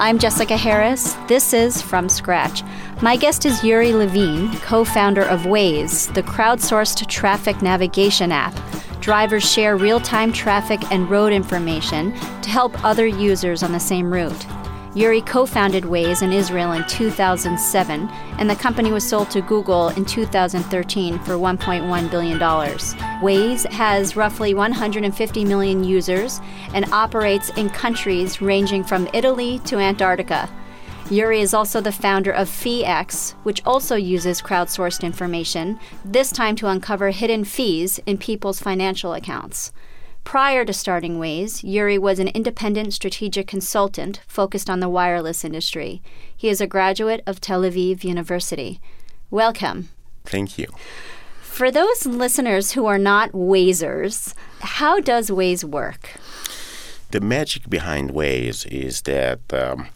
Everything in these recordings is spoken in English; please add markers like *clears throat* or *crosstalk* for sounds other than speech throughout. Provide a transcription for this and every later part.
I'm Jessica Harris. This is From Scratch. My guest is Uri Levine, co founder of Waze, the crowdsourced traffic navigation app. Drivers share real time traffic and road information to help other users on the same route. Uri co founded Waze in Israel in 2007, and the company was sold to Google in 2013 for $1.1 billion. Waze has roughly 150 million users and operates in countries ranging from Italy to Antarctica. Uri is also the founder of FeeX, which also uses crowdsourced information, this time to uncover hidden fees in people's financial accounts. Prior to starting Waze, Uri was an independent strategic consultant focused on the wireless industry. He is a graduate of Tel Aviv University. Welcome. Thank you. For those listeners who are not Wazers, how does Waze work? The magic behind Waze is that um,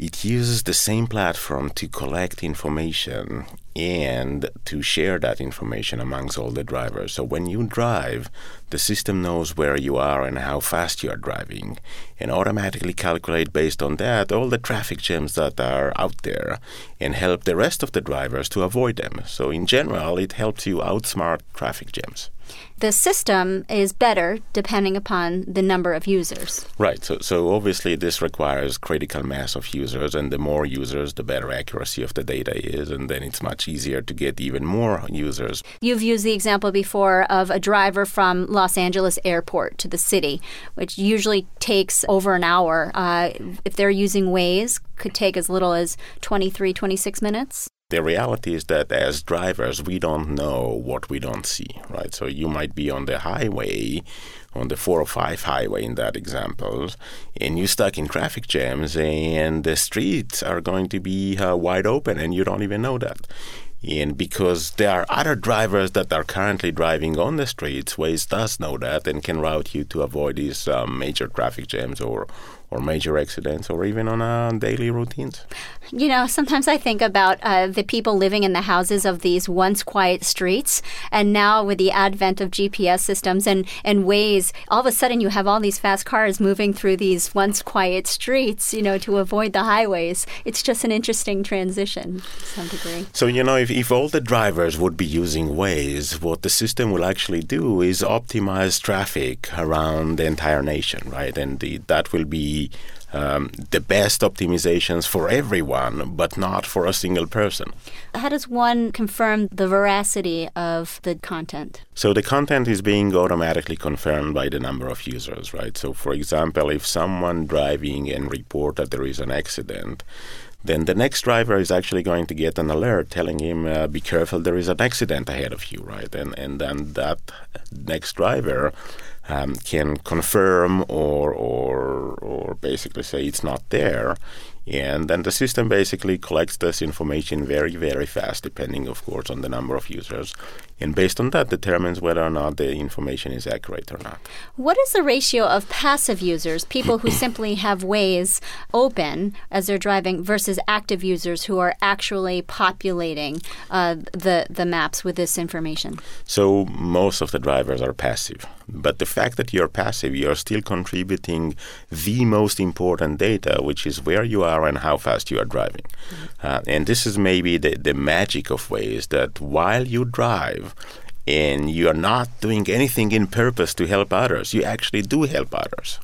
it uses the same platform to collect information and to share that information amongst all the drivers. So when you drive, the system knows where you are and how fast you are driving and automatically calculate based on that all the traffic jams that are out there and help the rest of the drivers to avoid them. So in general, it helps you outsmart traffic jams the system is better depending upon the number of users. Right. So, so obviously, this requires critical mass of users, and the more users, the better accuracy of the data is, and then it's much easier to get even more users. You've used the example before of a driver from Los Angeles airport to the city, which usually takes over an hour. Uh, if they're using Waze, could take as little as 23, 26 minutes. The reality is that as drivers, we don't know what we don't see, right? So you might be on the highway, on the 405 highway in that example, and you're stuck in traffic jams, and the streets are going to be uh, wide open, and you don't even know that. And because there are other drivers that are currently driving on the streets, Waze does know that and can route you to avoid these um, major traffic jams or or major accidents or even on uh, daily routines. You know, sometimes I think about uh, the people living in the houses of these once quiet streets, and now with the advent of GPS systems and, and Waze, all of a sudden you have all these fast cars moving through these once quiet streets, you know, to avoid the highways. It's just an interesting transition to some degree. So, you know, if, if all the drivers would be using Waze, what the system will actually do is optimize traffic around the entire nation, right? And the, that will be um, the best optimizations for everyone, but not for a single person. How does one confirm the veracity of the content? So the content is being automatically confirmed by the number of users, right? So, for example, if someone driving and report that there is an accident, then the next driver is actually going to get an alert telling him, uh, "Be careful, there is an accident ahead of you," right? And and then that next driver um, can confirm or, or, or basically say it's not there. And then the system basically collects this information very, very fast, depending, of course, on the number of users. And based on that, determines whether or not the information is accurate or not. What is the ratio of passive users, people who *clears throat* simply have Waze open as they're driving, versus active users who are actually populating uh, the, the maps with this information? So most of the drivers are passive. But the fact that you're passive, you're still contributing the most important data, which is where you are and how fast you are driving. Mm-hmm. Uh, and this is maybe the, the magic of Waze that while you drive, and you are not doing anything in purpose to help others. You actually do help others.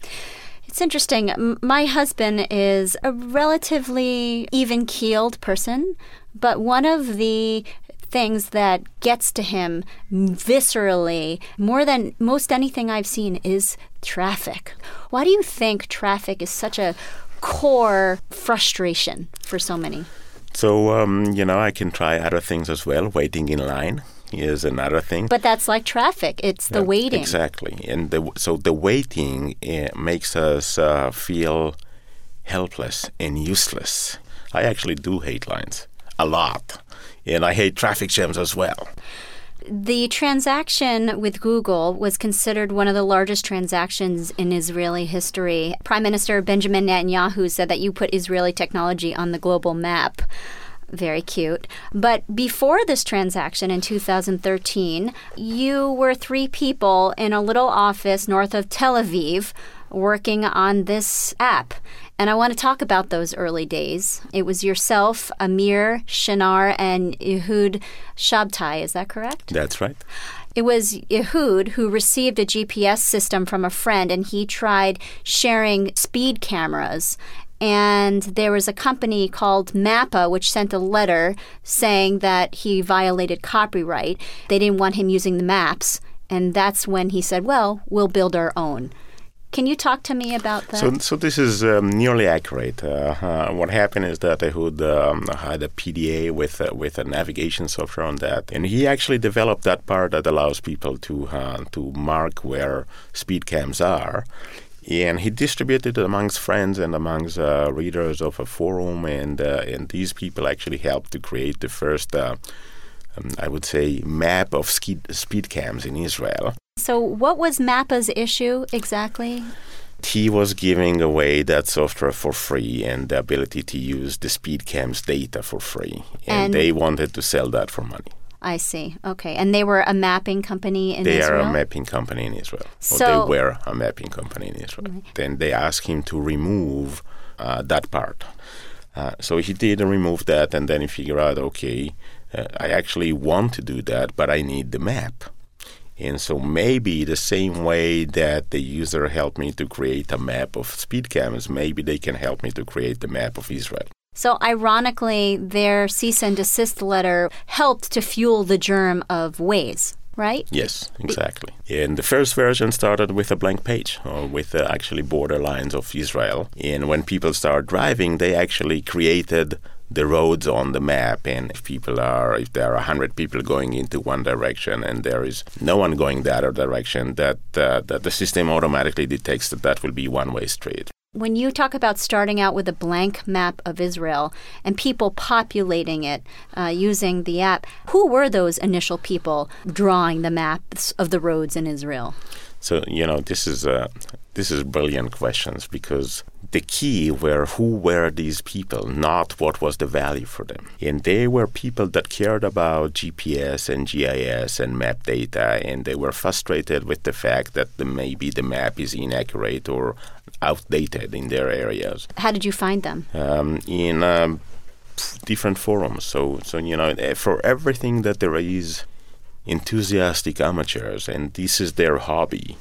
It's interesting. My husband is a relatively even keeled person, but one of the things that gets to him viscerally more than most anything I've seen is traffic. Why do you think traffic is such a core frustration for so many? So, um, you know, I can try other things as well, waiting in line is another thing. But that's like traffic. It's the yeah, waiting. Exactly. And the, so the waiting uh, makes us uh, feel helpless and useless. I actually do hate lines a lot. And I hate traffic jams as well. The transaction with Google was considered one of the largest transactions in Israeli history. Prime Minister Benjamin Netanyahu said that you put Israeli technology on the global map. Very cute. But before this transaction in 2013, you were three people in a little office north of Tel Aviv working on this app. And I want to talk about those early days. It was yourself, Amir, Shinar, and Ehud Shabtai. Is that correct? That's right. It was Ehud who received a GPS system from a friend and he tried sharing speed cameras. And there was a company called Mapa which sent a letter saying that he violated copyright. They didn't want him using the maps. And that's when he said, Well, we'll build our own. Can you talk to me about that? So, so this is um, nearly accurate. Uh, uh, what happened is that Ehud um, had a PDA with uh, with a navigation software on that, and he actually developed that part that allows people to uh, to mark where speed cams are. And he distributed it amongst friends and amongst uh, readers of a forum, and uh, and these people actually helped to create the first um, I would say, map of speed, speed cams in Israel. So, what was Mapa's issue exactly? He was giving away that software for free and the ability to use the speed cams data for free. And, and they wanted to sell that for money. I see. Okay. And they were a mapping company in they Israel? They are a mapping company in Israel. So they were a mapping company in Israel. Right. Then they asked him to remove uh, that part. Uh, so he did remove that, and then he figured out, okay, uh, I actually want to do that, but I need the map. And so maybe the same way that the user helped me to create a map of speed cams, maybe they can help me to create the map of Israel. So, ironically, their cease and desist letter helped to fuel the germ of Waze, right? Yes, exactly. And the first version started with a blank page, or with uh, actually borderlines of Israel. And when people started driving, they actually created the roads on the map and if people are if there are 100 people going into one direction and there is no one going the other direction that uh, that the system automatically detects that that will be one way street when you talk about starting out with a blank map of Israel and people populating it uh, using the app, who were those initial people drawing the maps of the roads in Israel? So you know this is uh, this is brilliant questions because the key were who were these people, not what was the value for them. And they were people that cared about GPS and GIS and map data, and they were frustrated with the fact that the, maybe the map is inaccurate or outdated in their areas. How did you find them? Um, in um, different forums. So, so you know, eh, for everything that there is enthusiastic amateurs, and this is their hobby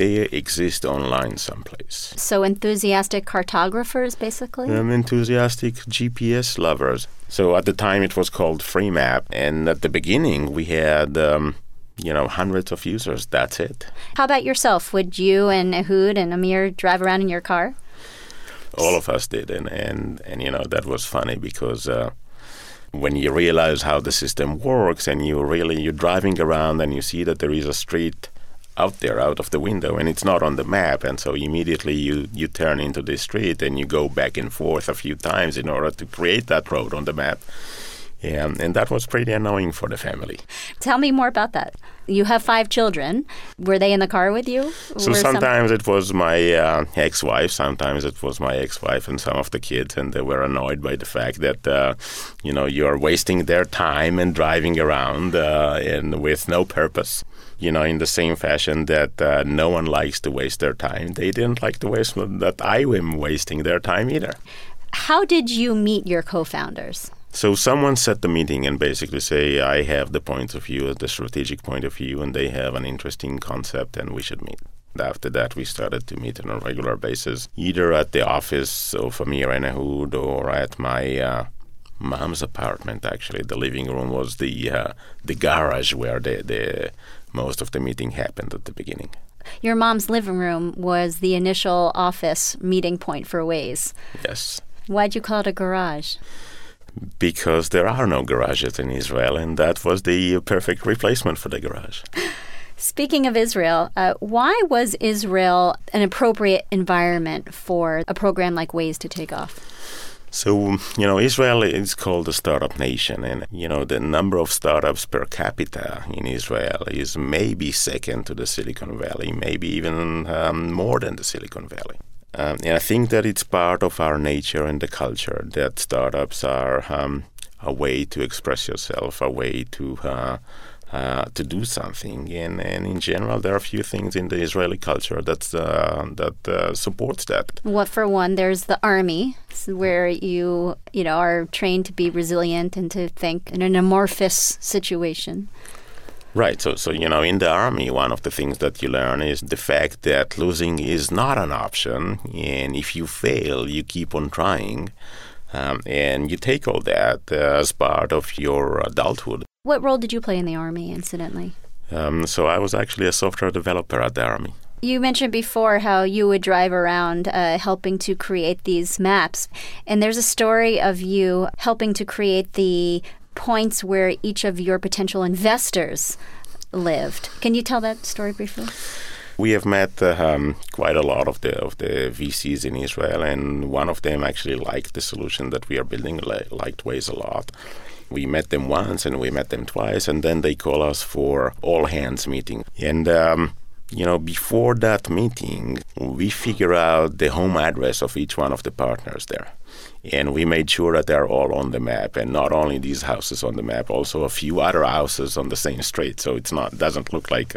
they exist online someplace. So enthusiastic cartographers, basically? Um, enthusiastic GPS lovers. So at the time it was called FreeMap, and at the beginning we had. Um, you know, hundreds of users. That's it. How about yourself? Would you and Ehud and Amir drive around in your car? All of us did, and and, and you know that was funny because uh, when you realize how the system works, and you really you're driving around and you see that there is a street out there, out of the window, and it's not on the map. And so immediately you, you turn into the street and you go back and forth a few times in order to create that road on the map. Yeah, and that was pretty annoying for the family. Tell me more about that. You have five children. Were they in the car with you? So sometimes some... it was my uh, ex-wife. Sometimes it was my ex-wife and some of the kids, and they were annoyed by the fact that uh, you know you are wasting their time and driving around uh, and with no purpose you know, in the same fashion that uh, no one likes to waste their time. They didn't like to waste that I am wasting their time either. How did you meet your co-founders? So someone set the meeting and basically say, I have the point of view, the strategic point of view, and they have an interesting concept, and we should meet. After that, we started to meet on a regular basis, either at the office of Amir and Ehud or at my uh, mom's apartment. Actually, the living room was the uh, the garage where the, the most of the meeting happened at the beginning. Your mom's living room was the initial office meeting point for Waze. Yes. Why'd you call it a garage? Because there are no garages in Israel, and that was the perfect replacement for the garage. Speaking of Israel, uh, why was Israel an appropriate environment for a program like Waze to take off? So, you know, Israel is called a startup nation, and, you know, the number of startups per capita in Israel is maybe second to the Silicon Valley, maybe even um, more than the Silicon Valley. Um, and I think that it's part of our nature and the culture that startups are um, a way to express yourself, a way to uh, uh, to do something. And, and in general, there are a few things in the Israeli culture that's, uh, that uh, supports that. Well, for one, there's the army, where you you know are trained to be resilient and to think in an amorphous situation. Right. So, so you know, in the army, one of the things that you learn is the fact that losing is not an option, and if you fail, you keep on trying. Um, and you take all that uh, as part of your adulthood. What role did you play in the Army, incidentally? Um, so I was actually a software developer at the Army. You mentioned before how you would drive around uh, helping to create these maps. And there's a story of you helping to create the points where each of your potential investors lived. Can you tell that story briefly? We have met uh, um, quite a lot of the of the VCs in Israel, and one of them actually liked the solution that we are building, liked Waze a lot. We met them once, and we met them twice, and then they call us for all hands meeting. And um, you know, before that meeting, we figure out the home address of each one of the partners there. And we made sure that they're all on the map, and not only these houses on the map, also a few other houses on the same street. So it's not doesn't look like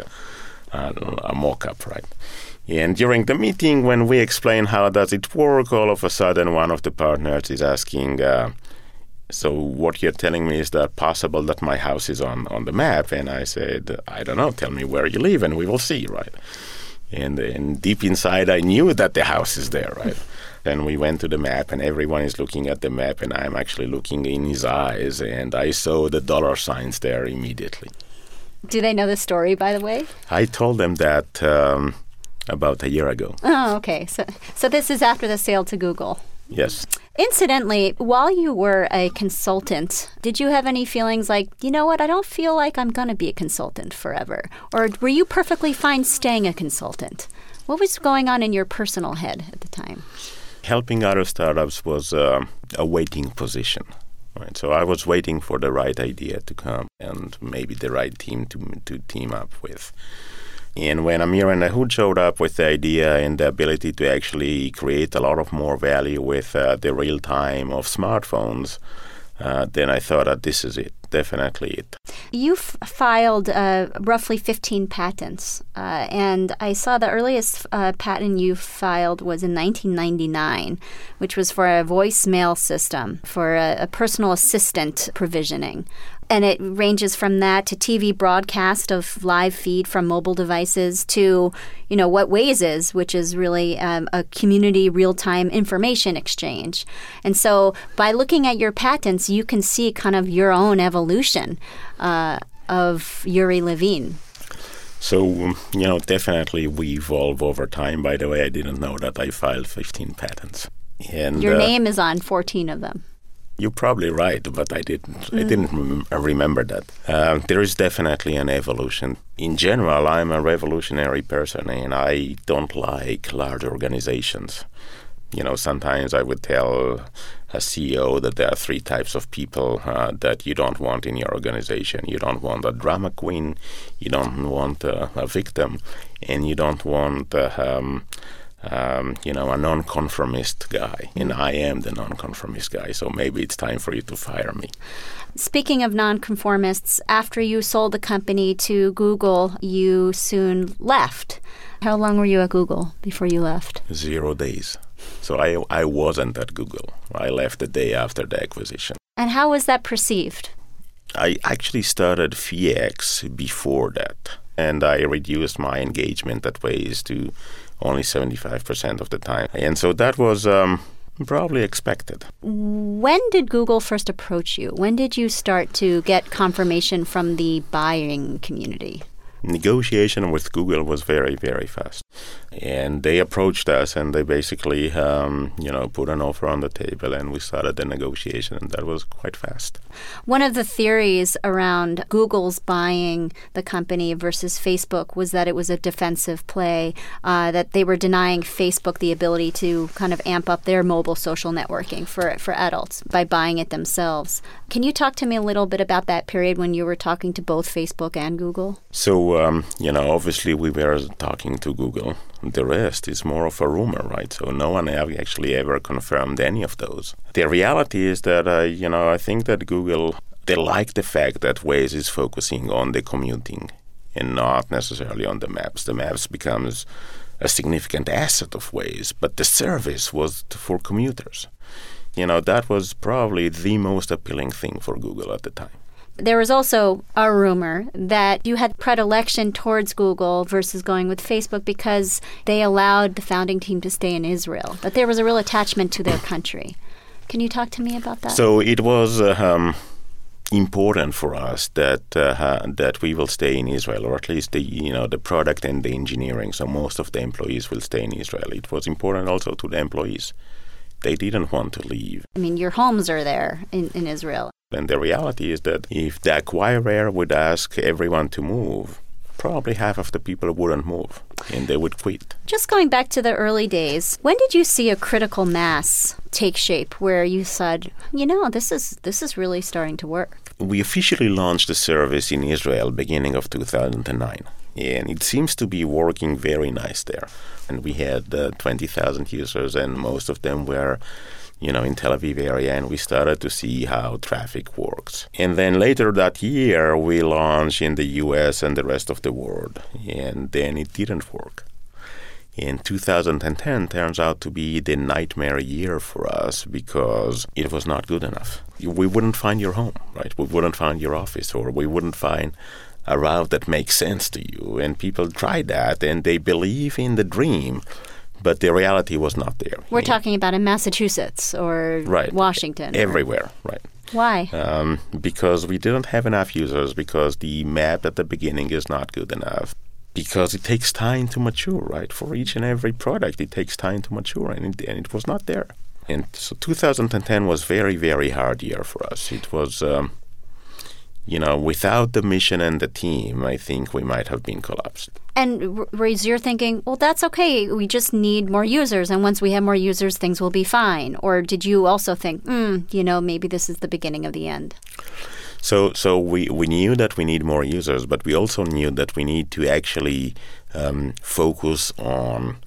a, a mock-up, right? And during the meeting, when we explain how does it work, all of a sudden one of the partners is asking, uh, "So what you're telling me is that possible that my house is on on the map?" And I said, "I don't know. Tell me where you live, and we will see." Right. And, and deep inside, I knew that the house is there, right? And we went to the map, and everyone is looking at the map, and I'm actually looking in his eyes, and I saw the dollar signs there immediately. Do they know the story, by the way? I told them that um, about a year ago. Oh, okay. So, so this is after the sale to Google. Yes. Incidentally, while you were a consultant, did you have any feelings like, you know what, I don't feel like I'm going to be a consultant forever? Or were you perfectly fine staying a consultant? What was going on in your personal head at the time? Helping other startups was uh, a waiting position. Right. So I was waiting for the right idea to come and maybe the right team to to team up with. And when Amir and Ehud showed up with the idea and the ability to actually create a lot of more value with uh, the real time of smartphones, uh, then I thought that this is it, definitely it. You've filed uh, roughly 15 patents, uh, and I saw the earliest uh, patent you filed was in 1999, which was for a voicemail system for a, a personal assistant provisioning and it ranges from that to TV broadcast of live feed from mobile devices to, you know, what Waze is, which is really um, a community real time information exchange. And so by looking at your patents, you can see kind of your own evolution uh, of Uri Levine. So, um, you know, definitely we evolve over time. By the way, I didn't know that I filed 15 patents. And your uh, name is on 14 of them. You're probably right, but I didn't. Mm. I didn't rem- remember that. Uh, there is definitely an evolution. In general, I'm a revolutionary person, and I don't like large organizations. You know, sometimes I would tell a CEO that there are three types of people uh, that you don't want in your organization. You don't want a drama queen, you don't want uh, a victim, and you don't want uh, um, um, you know, a nonconformist guy, and I am the nonconformist guy. So maybe it's time for you to fire me. Speaking of nonconformists, after you sold the company to Google, you soon left. How long were you at Google before you left? Zero days. So I, I wasn't at Google. I left the day after the acquisition. And how was that perceived? I actually started FeeX before that, and I reduced my engagement at Waze to only 75% of the time. And so that was um, probably expected. When did Google first approach you? When did you start to get confirmation from the buying community? Negotiation with Google was very, very fast. And they approached us and they basically um, you know put an offer on the table and we started the negotiation and that was quite fast. One of the theories around google's buying the company versus facebook was that it was a defensive play uh, that they were denying facebook the ability to kind of amp up their mobile social networking for, for adults by buying it themselves. Can you talk to me a little bit about that period when you were talking to both facebook and google? So um, you know obviously we were talking to google the rest is more of a rumor, right? So no one actually ever confirmed any of those. The reality is that, uh, you know, I think that Google they like the fact that Waze is focusing on the commuting and not necessarily on the maps. The maps becomes a significant asset of Waze, but the service was for commuters. You know, that was probably the most appealing thing for Google at the time. There was also a rumor that you had predilection towards Google versus going with Facebook because they allowed the founding team to stay in Israel, that there was a real attachment to their country. Can you talk to me about that? So it was uh, um, important for us that uh, that we will stay in Israel, or at least the you know the product and the engineering. So most of the employees will stay in Israel. It was important also to the employees. They didn't want to leave. I mean, your homes are there in, in Israel. And the reality is that if the acquirer would ask everyone to move, probably half of the people wouldn't move and they would quit. Just going back to the early days, when did you see a critical mass take shape where you said, you know, this is this is really starting to work? We officially launched the service in Israel beginning of 2009 and it seems to be working very nice there. And we had uh, 20,000 users and most of them were you know, in Tel Aviv area, and we started to see how traffic works. And then later that year, we launched in the U.S. and the rest of the world, and then it didn't work. In 2010 turns out to be the nightmare year for us because it was not good enough. We wouldn't find your home, right? We wouldn't find your office, or we wouldn't find a route that makes sense to you. And people tried that, and they believe in the dream but the reality was not there. We're talking about in Massachusetts or right. Washington. Everywhere, or... right. Why? Um, because we didn't have enough users, because the map at the beginning is not good enough, because it takes time to mature, right? For each and every product, it takes time to mature, and it, and it was not there. And so 2010 was very, very hard year for us. It was, um, you know, without the mission and the team, I think we might have been collapsed. And Ray's, you're thinking, well, that's okay. We just need more users, and once we have more users, things will be fine. Or did you also think, mm, you know, maybe this is the beginning of the end? So, so we, we knew that we need more users, but we also knew that we need to actually um, focus on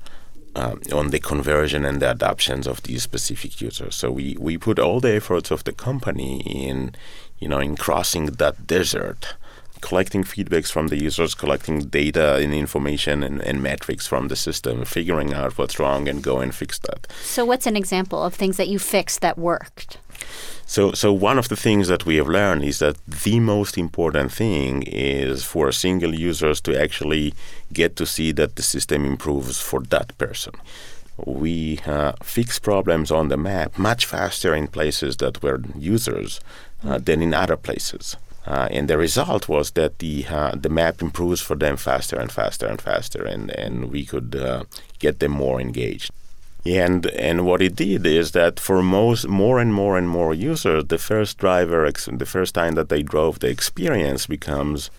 uh, on the conversion and the adoptions of these specific users. So we, we put all the efforts of the company in, you know, in crossing that desert collecting feedbacks from the users, collecting data and information and, and, metrics from the system, figuring out what's wrong and go and fix that. So, what's an example of things that you fixed that worked? So, so one of the things that we have learned is that the most important thing is for single users to actually get to see that the system improves for that person. We uh, fix problems on the map much faster in places that were users uh, than in other places. Uh, and the result was that the uh, the map improves for them faster and faster and faster, and, and we could uh, get them more engaged. And and what it did is that for most more and more and more users, the first driver, ex- the first time that they drove, the experience becomes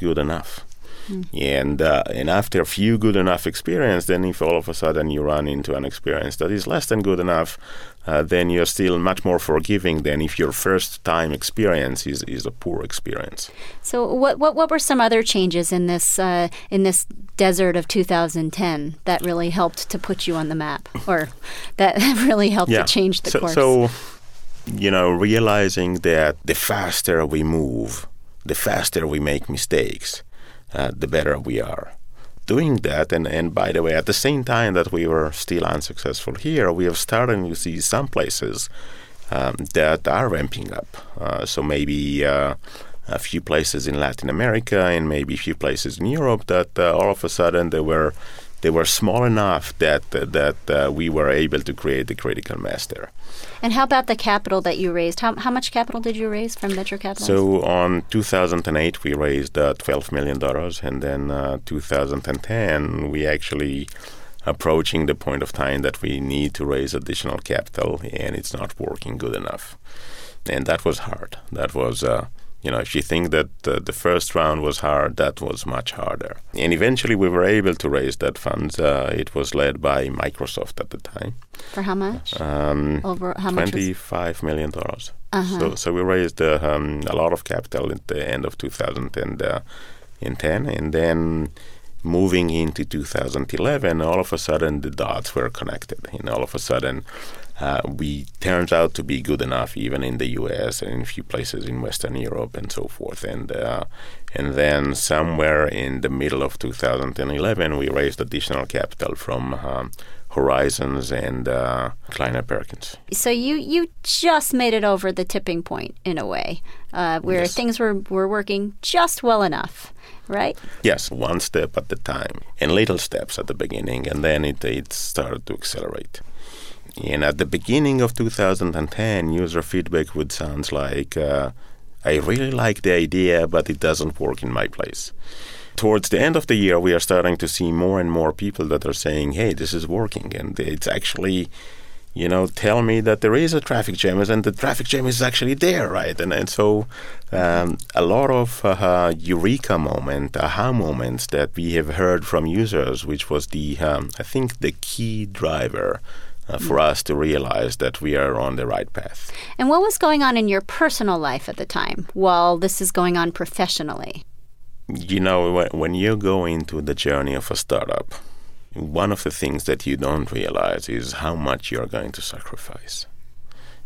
good enough. Mm. And uh, and after a few good enough experience, then if all of a sudden you run into an experience that is less than good enough, uh, then you're still much more forgiving than if your first time experience is, is a poor experience. So what, what what were some other changes in this uh, in this desert of 2010 that really helped to put you on the map, or that *laughs* really helped yeah. to change the so, course? So you know, realizing that the faster we move, the faster we make mistakes uh, the better we are. Doing that, and, and by the way, at the same time that we were still unsuccessful here, we have started to see some places um, that are ramping up. Uh, so maybe uh, a few places in Latin America and maybe a few places in Europe that uh, all of a sudden they were they were small enough that that uh, we were able to create the critical mass there. And how about the capital that you raised? How, how much capital did you raise from venture capital? So on 2008 we raised uh, 12 million dollars, and then uh, 2010 we actually approaching the point of time that we need to raise additional capital, and it's not working good enough, and that was hard. That was uh, you know, if you think that uh, the first round was hard, that was much harder. And eventually we were able to raise that fund. Uh, it was led by Microsoft at the time. For how much? Um, Over how much? Twenty-five million dollars. Uh-huh. So, so we raised uh, um, a lot of capital at the end of 2010, uh, and then moving into 2011, all of a sudden the dots were connected, and all of a sudden uh, we turns out to be good enough even in the U.S. and in a few places in Western Europe and so forth. And uh, and then somewhere in the middle of 2011, we raised additional capital from um, Horizons and uh, Kleiner Perkins. So you you just made it over the tipping point in a way, uh, where Yes. things were were working just well enough, right? Yes, one step at a time, and little steps at the beginning, and then it, it started to accelerate. And at the beginning of 2010, user feedback would sound like, uh, I really like the idea, but it doesn't work in my place. Towards the end of the year, we are starting to see more and more people that are saying, hey, this is working, and it's actually you know, tell me that there is a traffic jam, and the traffic jam is actually there, right? And and so um, a lot of uh, eureka moment, aha moments that we have heard from users, which was the um, I think the key driver. Uh, for us to realize that we are on the right path. And what was going on in your personal life at the time while this is going on professionally? You know, when, when you go into the journey of a startup, one of the things that you don't realize is how much you're going to sacrifice.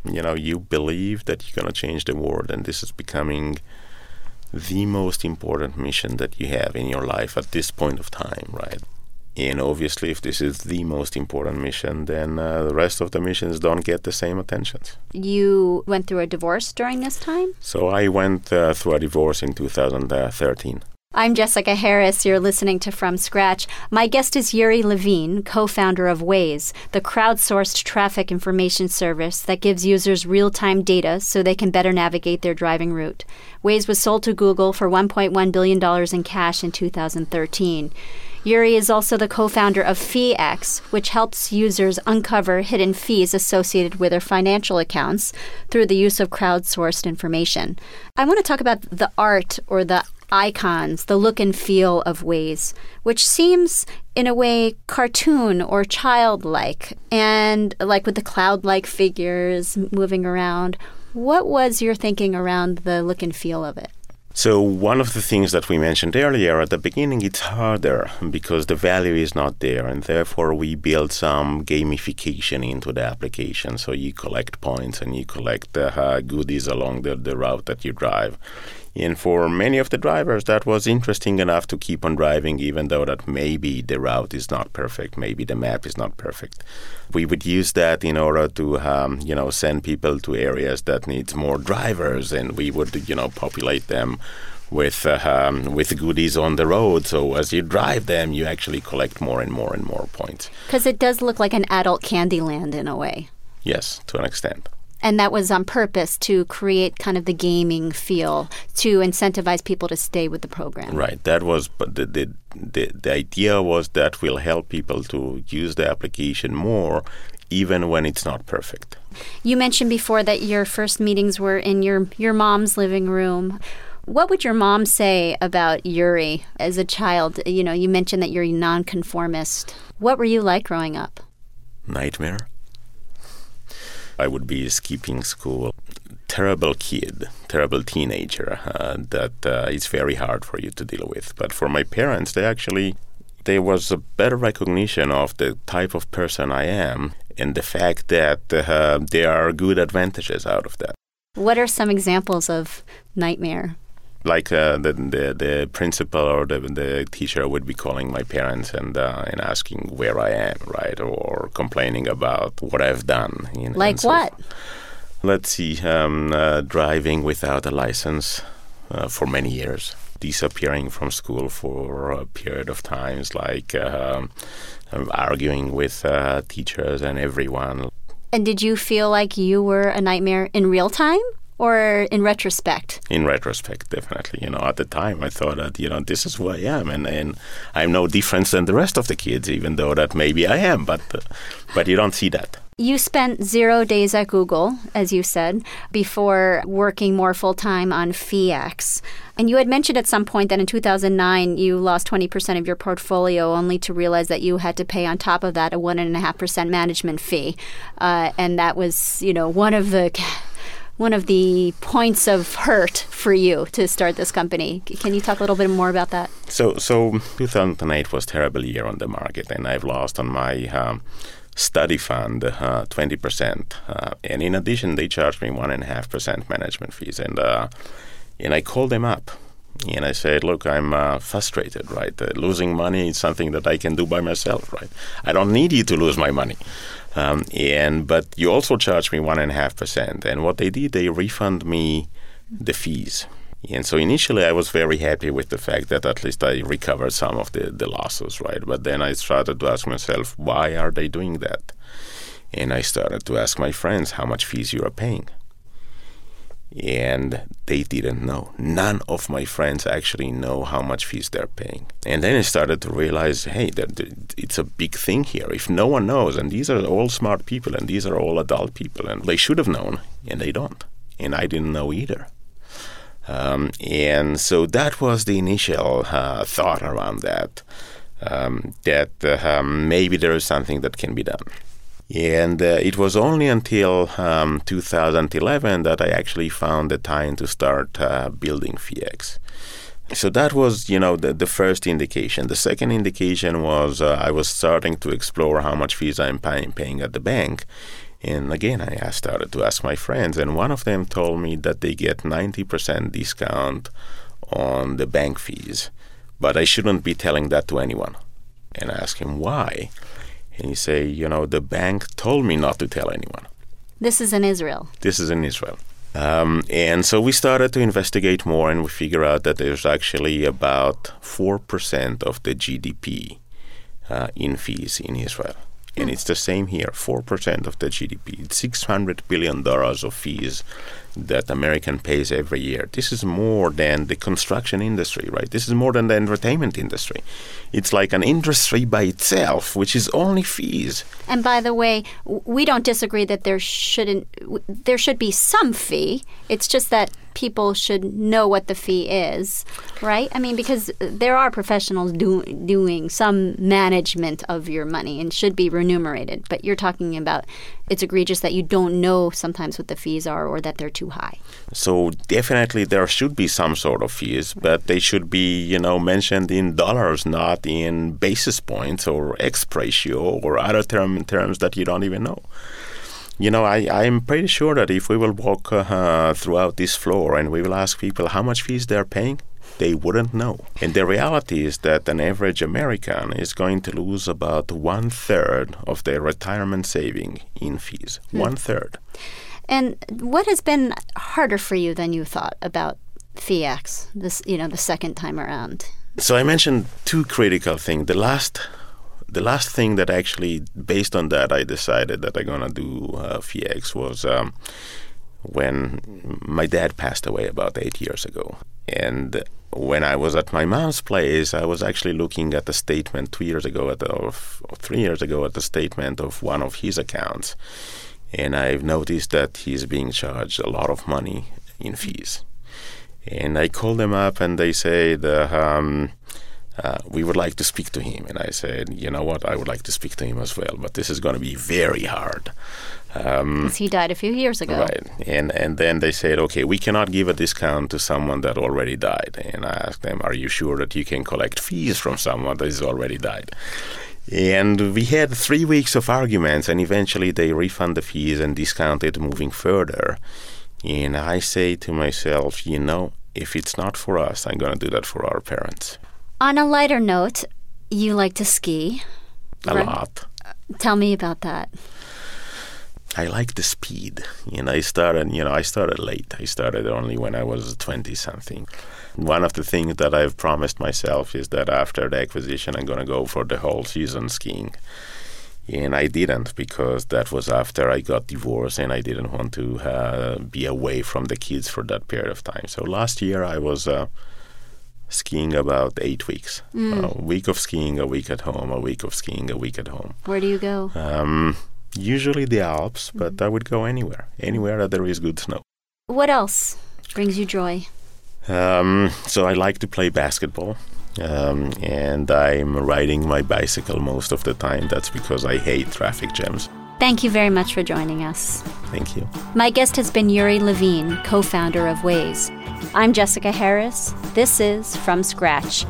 You know, you believe that you're going to change the world, and this is becoming the most important mission that you have in your life at this point of time, right? And obviously, if this is the most important mission, then uh, the rest of the missions don't get the same attention. You went through a divorce during this time? So I went uh, through a divorce in 2013. I'm Jessica Harris. You're listening to From Scratch. My guest is Uri Levine, co founder of Waze, the crowdsourced traffic information service that gives users real time data so they can better navigate their driving route. Waze was sold to Google for $1.1 billion in cash in 2013. Uri is also the co founder of FeeX, which helps users uncover hidden fees associated with their financial accounts through the use of crowdsourced information. I want to talk about the art or the icons, the look and feel of Waze, which seems in a way cartoon or childlike, and like with the cloud like figures moving around. What was your thinking around the look and feel of it? So one of the things that we mentioned earlier at the beginning, it's harder because the value is not there, and therefore we build some gamification into the application. So you collect points and you collect uh, goodies along the, the route that you drive. And for many of the drivers, that was interesting enough to keep on driving, even though that maybe the route is not perfect, maybe the map is not perfect. We would use that in order to, um, you know, send people to areas that needs more drivers, and we would, you know, populate them with uh, um, with goodies on the road. So as you drive them, you actually collect more and more and more points. Because it does look like an adult Candyland in a way. Yes, to an extent. And that was on purpose to create kind of the gaming feel to incentivize people to stay with the program. Right. That was, but the, the the the idea was that will help people to use the application more, even when it's not perfect. You mentioned before that your first meetings were in your your mom's living room. What would your mom say about Uri as a child? You know, you mentioned that you're a nonconformist. What were you like growing up? Nightmare. I would be skipping school. Terrible kid, terrible teenager uh, that uh, is very hard for you to deal with. But for my parents, they actually there was a better recognition of the type of person I am and the fact that uh, there are good advantages out of that. What are some examples of nightmare? Like uh, the, the the principal or the the teacher would be calling my parents and uh, and asking where I am, right, or complaining about what I've done. You know, Like so what? Let's see, um, uh, driving without a license uh, for many years, disappearing from school for a period of times, like um, arguing with uh, teachers and everyone. And did you feel like you were a nightmare in real time or in retrospect? in retrospect, definitely. You know, at the time, I thought that you know this is who I am, and, and I'm no different than the rest of the kids, even though that maybe I am, but uh, but you don't see that. You spent zero days at Google, as you said, before working more full time on FeeX. And you had mentioned at some point that in 2009 you lost 20% of your portfolio, only to realize that you had to pay on top of that a 1.5% management fee. Uh, and that was, you know, one of the one of the points of hurt for you to start this company. Can you talk a little bit more about that? So, so 2008 was terrible year on the market, and I've lost on my um, study fund uh, 20%. Uh, and in addition, they charged me 1.5% management fees. And, uh, and I called them up and I said, look, I'm uh, frustrated, right? Uh, losing money is something that I can do by myself, right? I don't need you to lose my money. Um, and but you also charge me one and a half percent. And what they did, they refund me the fees. And so initially, I was very happy with the fact that at least I recovered some of the, the losses, right? But then I started to ask myself, why are they doing that? And I started to ask my friends how much fees you are paying and they didn't know. None of my friends actually know how much fees they're paying. And then I started to realize, hey, it's a big thing here. If no one knows, and these are all smart people, and these are all adult people, and they should have known, and they don't. And I didn't know either. Um, and so that was the initial uh, thought around that, um, that uh, um, maybe there is something that can be done. And uh, it was only until um, 2011 that I actually found the time to start uh, building FeeX. So that was, you know, the, the first indication. The second indication was uh, I was starting to explore how much fees I'm pay- paying at the bank. And again, I started to ask my friends, and one of them told me that they get 90% discount on the bank fees, but I shouldn't be telling that to anyone. And I asked him why. And he say, you know, the bank told me not to tell anyone. This is in Israel. This is in Israel. Um, and so we started to investigate more, and we figure out that there's actually about four percent of the GDP uh, in fees in Israel and it's the same here 4% of the gdp it's 600 billion dollars of fees that american pays every year. This is more than the construction industry right? This is more than the entertainment industry. It's like an industry by itself which is only fees. And by the way we don't disagree that there shouldn't there should be some fee. It's just that people should know what the fee is, right? I mean, because there are professionals do, doing some management of your money and should be remunerated. But you're talking about it's egregious that you don't know sometimes what the fees are or that they're too high. So definitely there should be some sort of fees, but they should be, you know, mentioned in dollars, not in basis points or X ratio or other term, terms that you don't even know you know, I, I'm pretty sure that if we will walk uh, throughout this floor and we will ask people how much fees they're paying, they wouldn't know. And the reality is that an average American is going to lose about one third of their retirement saving in fees. Hmm. One third. And what has been harder for you than you thought about FeeX, this you know, the second time around? So I mentioned two critical things. The last the last thing that actually, based on that, I decided that I'm gonna do uh, FeeX was um, when my dad passed away about eight years ago, and when I was at my mom's place, I was actually looking at the statement two years ago, at the, or, or three years ago, at the statement of one of his accounts, and I've noticed that he's being charged a lot of money in fees. And I called them up, and they said. Um, uh, we would like to speak to him. And I said, you know what, I would like to speak to him as well, but this is going to be very hard. Um, he died a few years ago. Right. And, and then they said, okay, we cannot give a discount to someone that already died. And I asked them, are you sure that you can collect fees from someone that has already died? And we had three weeks of arguments, and eventually they refund the fees and discounted moving further. And I say to myself, you know, if it's not for us, I'm going to do that for our parents. On a lighter note, you like to ski. A right? lot. Tell me about that. I like the speed. You know, I started, you know, I started late. I started only when I was 20 something. One of the things that I've promised myself is that after the acquisition, I'm going to go for the whole season skiing. And I didn't because that was after I got divorced and I didn't want to uh, be away from the kids for that period of time. So last year I was uh, skiing about eight weeks. Mm. A week of skiing, a week at home, a week of skiing, a week at home. Where do you go? Um, usually the Alps, but mm. I would go anywhere, anywhere that there is good snow. What else brings you joy? Um, so I like to play basketball. Um, and I'm riding my bicycle most of the time. That's because I hate traffic jams. Thank you very much for joining us. Thank you. My guest has been Uri Levine, co founder of Waze. I'm Jessica Harris. This is From Scratch.